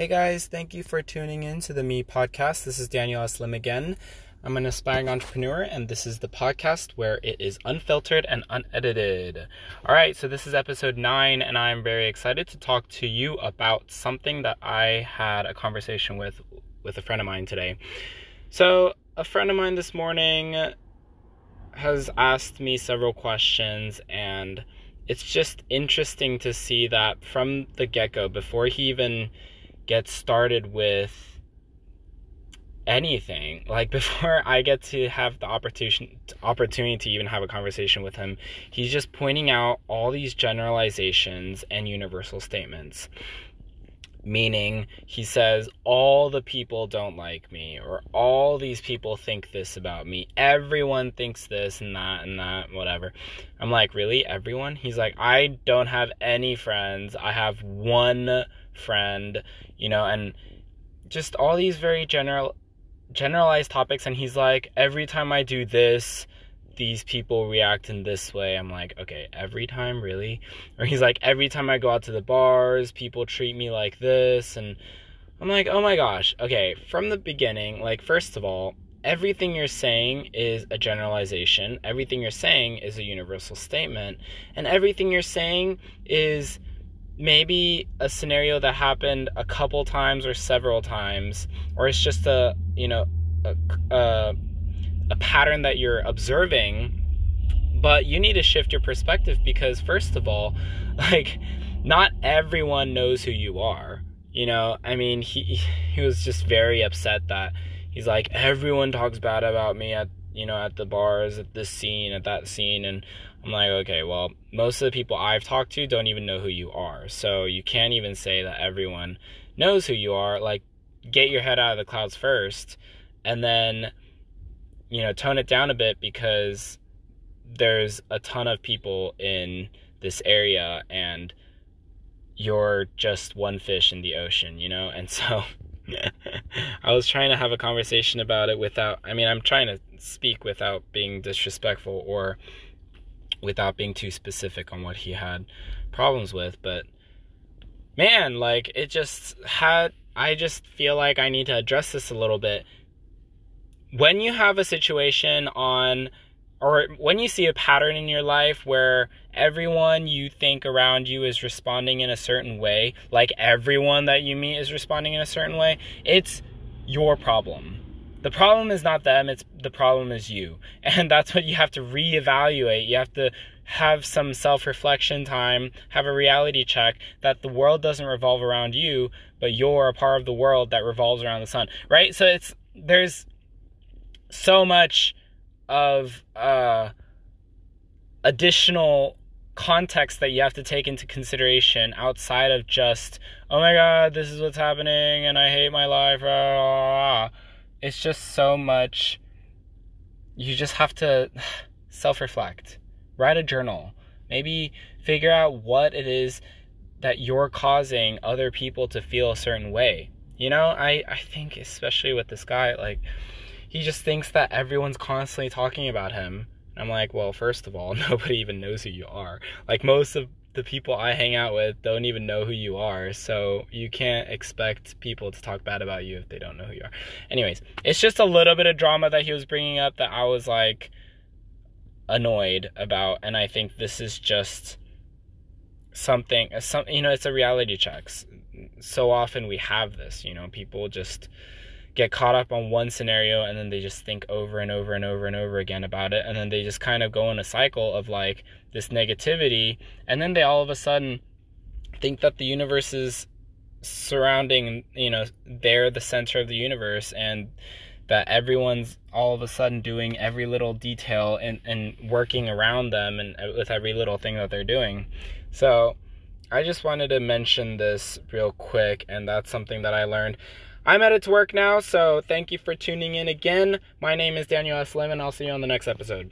Hey guys, thank you for tuning in to the Me podcast. This is Daniel Slim again. I'm an aspiring entrepreneur, and this is the podcast where it is unfiltered and unedited. All right, so this is episode nine, and I'm very excited to talk to you about something that I had a conversation with with a friend of mine today. So, a friend of mine this morning has asked me several questions, and it's just interesting to see that from the get go, before he even get started with anything. Like before i get to have the opportunity opportunity to even have a conversation with him he's just pointing out all these generalizations and universal statements meaning he says all the people don't like me or all these people think this about me. Everyone thinks this and that and that whatever. I'm like really? Everyone? He's like i don't have any friends. I have one friend, you know, and just all these very general generalized topics. And he's like every time I do this these people react in this way. I'm like, okay, every time, really? Or he's like, every time I go out to the bars, people treat me like this. And I'm like, oh my gosh, okay, from the beginning, like, first of all, everything you're saying is a generalization, everything you're saying is a universal statement, and everything you're saying is maybe a scenario that happened a couple times or several times or it's just a you know a, a, pattern that you're observing but you need to shift your perspective because first of all like not everyone knows who you are you know i mean he he was just very upset that he's like everyone talks bad about me at you know at the bars at this scene at that scene and I'm like, okay, well, most of the people I've talked to don't even know who you are. So you can't even say that everyone knows who you are. Like, get your head out of the clouds first and then, you know, tone it down a bit because there's a ton of people in this area and you're just one fish in the ocean, you know? And so I was trying to have a conversation about it without, I mean, I'm trying to speak without being disrespectful or without being too specific on what he had problems with, but man, like it just had I just feel like I need to address this a little bit. When you have a situation on or when you see a pattern in your life where everyone you think around you is responding in a certain way, like everyone that you meet is responding in a certain way, it's your problem. The problem is not them it's the problem is you. And that's what you have to reevaluate. You have to have some self-reflection time have a reality check that the world doesn't revolve around you but you're a part of the world that revolves around the sun right? So it's there's so much of uh additional context that you have to take into consideration outside of just oh my god this is what's happening and i hate my life it's just so much you just have to self-reflect. Write a journal. Maybe figure out what it is that you're causing other people to feel a certain way. You know i i think especially with this guy like he just thinks that everyone's constantly talking about him i'm like well first of all nobody even knows who you are like most of the people I hang out with don't even know who you are, so you can't expect people to talk bad about you if they don't know who you are. Anyways, it's just a little bit of drama that he was bringing up that I was like annoyed about, and I think this is just something, some you know, it's a reality check. So often we have this, you know, people just get caught up on one scenario and then they just think over and over and over and over again about it and then they just kind of go in a cycle of like this negativity and then they all of a sudden think that the universe is surrounding you know they're the center of the universe and that everyone's all of a sudden doing every little detail and, and working around them and uh, with every little thing that they're doing. So i just wanted to mention this real quick and that's something that i learned I'm headed to work now, so thank you for tuning in again. My name is Daniel S. Lim, and I'll see you on the next episode.